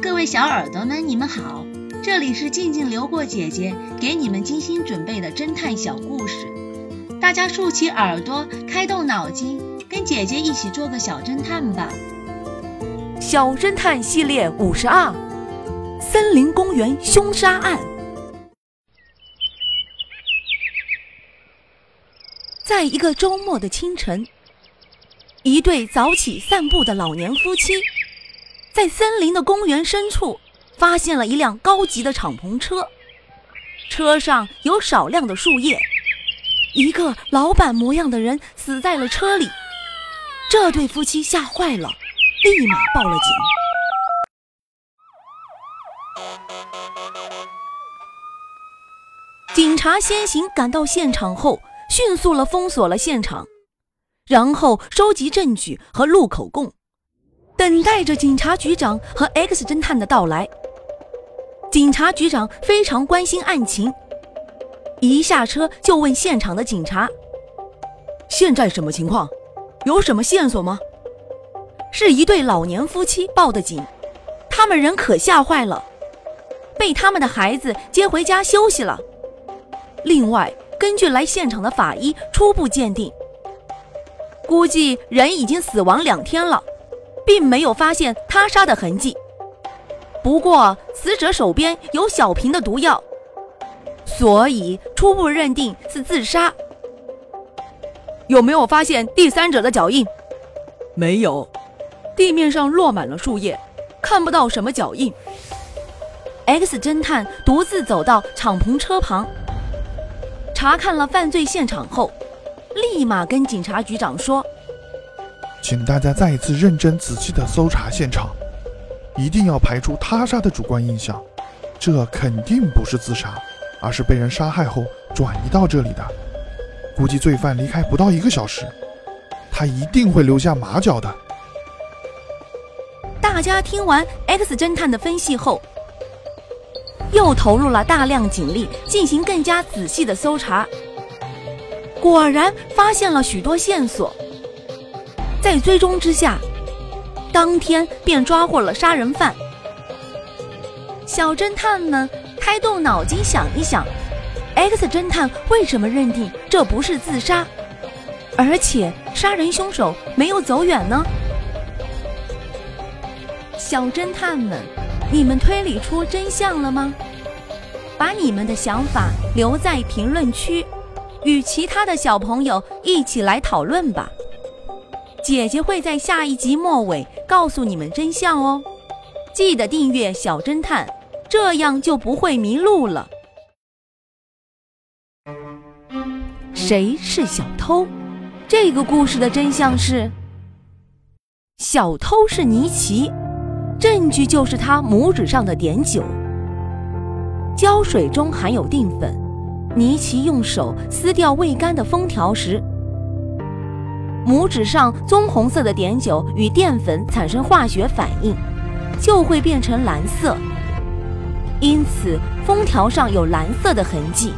各位小耳朵们，你们好，这里是静静流过姐姐给你们精心准备的侦探小故事，大家竖起耳朵，开动脑筋，跟姐姐一起做个小侦探吧。小侦探系列五十二：森林公园凶杀案。在一个周末的清晨，一对早起散步的老年夫妻。在森林的公园深处，发现了一辆高级的敞篷车，车上有少量的树叶，一个老板模样的人死在了车里。这对夫妻吓坏了，立马报了警。警察先行赶到现场后，迅速了封锁了现场，然后收集证据和录口供。等待着警察局长和 X 侦探的到来。警察局长非常关心案情，一下车就问现场的警察：“现在什么情况？有什么线索吗？”是一对老年夫妻报的警，他们人可吓坏了，被他们的孩子接回家休息了。另外，根据来现场的法医初步鉴定，估计人已经死亡两天了。并没有发现他杀的痕迹，不过死者手边有小瓶的毒药，所以初步认定是自杀。有没有发现第三者的脚印？没有，地面上落满了树叶，看不到什么脚印。X 侦探独自走到敞篷车旁，查看了犯罪现场后，立马跟警察局长说。请大家再一次认真仔细地搜查现场，一定要排除他杀的主观印象。这肯定不是自杀，而是被人杀害后转移到这里的。估计罪犯离开不到一个小时，他一定会留下马脚的。大家听完 X 侦探的分析后，又投入了大量警力进行更加仔细的搜查，果然发现了许多线索。在追踪之下，当天便抓获了杀人犯。小侦探们开动脑筋想一想，X 侦探为什么认定这不是自杀，而且杀人凶手没有走远呢？小侦探们，你们推理出真相了吗？把你们的想法留在评论区，与其他的小朋友一起来讨论吧。姐姐会在下一集末尾告诉你们真相哦，记得订阅小侦探，这样就不会迷路了。谁是小偷？这个故事的真相是，小偷是尼奇，证据就是他拇指上的碘酒。胶水中含有淀粉，尼奇用手撕掉未干的封条时。拇指上棕红色的碘酒与淀粉产生化学反应，就会变成蓝色，因此封条上有蓝色的痕迹。